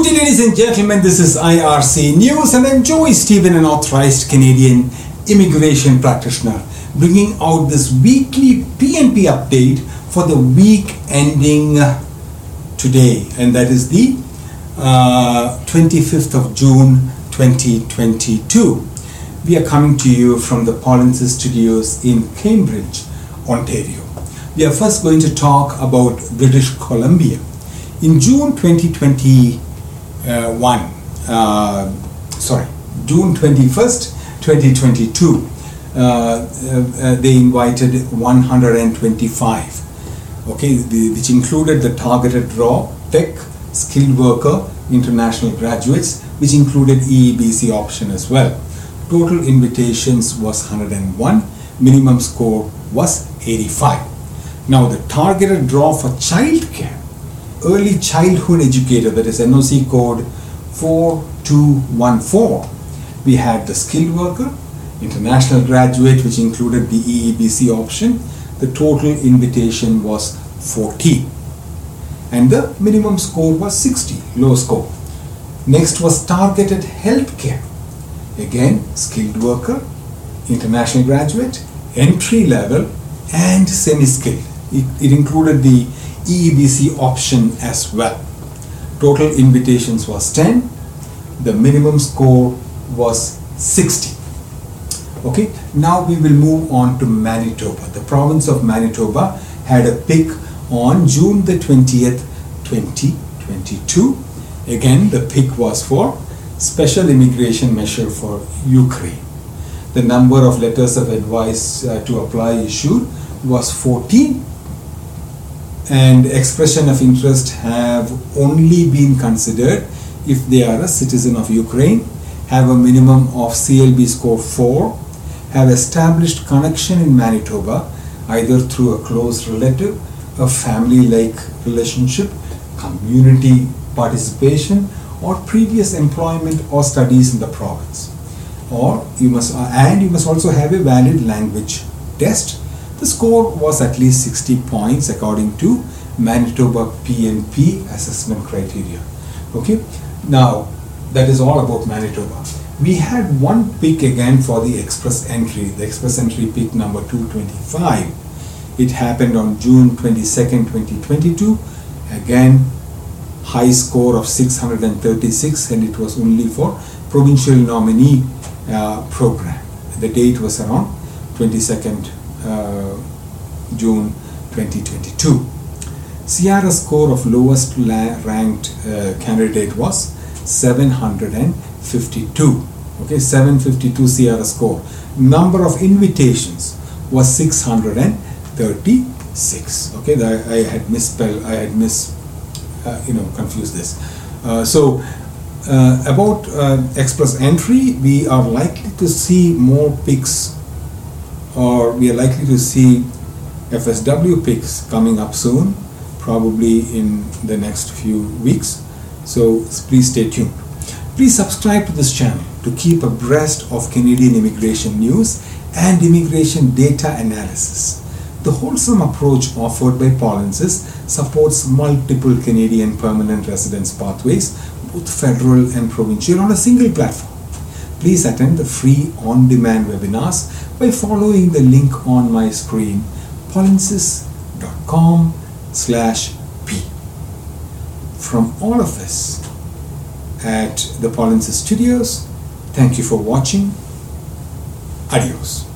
Good day, ladies and gentlemen. This is IRC News, and I'm Joey Stephen, an authorized Canadian immigration practitioner, bringing out this weekly PNP update for the week ending today, and that is the uh, 25th of June 2022. We are coming to you from the Pollensis Studios in Cambridge, Ontario. We are first going to talk about British Columbia. In June 2020, uh, 1. Uh, sorry, June 21st, 2022. Uh, they invited 125 okay, which included the targeted draw, tech, skilled worker, international graduates, which included EEBC option as well. Total invitations was 101, minimum score was 85. Now the targeted draw for childcare early childhood educator, that is NOC code 4214. We had the skilled worker, international graduate, which included the EEBC option. The total invitation was 40, And the minimum score was 60, low score. Next was targeted healthcare. Again, skilled worker, international graduate, entry level, and semi skilled. It, it included the EEBC option as well. Total invitations was 10. The minimum score was 60. Okay, now we will move on to Manitoba. The province of Manitoba had a pick on June the 20th, 2022. Again, the pick was for special immigration measure for Ukraine. The number of letters of advice uh, to apply issued was 14 and expression of interest have only been considered if they are a citizen of Ukraine, have a minimum of CLB score 4, have established connection in Manitoba either through a close relative, a family-like relationship, community participation, or previous employment or studies in the province. Or you must, and you must also have a valid language test the score was at least 60 points according to Manitoba PNP assessment criteria. Okay, now that is all about Manitoba. We had one pick again for the express entry, the express entry pick number 225. It happened on June 22nd, 2022. Again, high score of 636, and it was only for provincial nominee uh, program. The date was around 22nd uh, June 2022. CRS score of lowest ranked uh, candidate was 752. Okay, 752 CRS score. Number of invitations was 636. Okay, I, I had misspelled, I had mis, uh, you know, confused this. Uh, so uh, about uh, express entry, we are likely to see more picks or we are likely to see FSW picks coming up soon, probably in the next few weeks. So please stay tuned. Please subscribe to this channel to keep abreast of Canadian immigration news and immigration data analysis. The wholesome approach offered by Pollensis supports multiple Canadian permanent residence pathways, both federal and provincial, on a single platform. Please attend the free on-demand webinars by following the link on my screen pollensis.com slash p. From all of us at the Pollensis Studios, thank you for watching. Adios.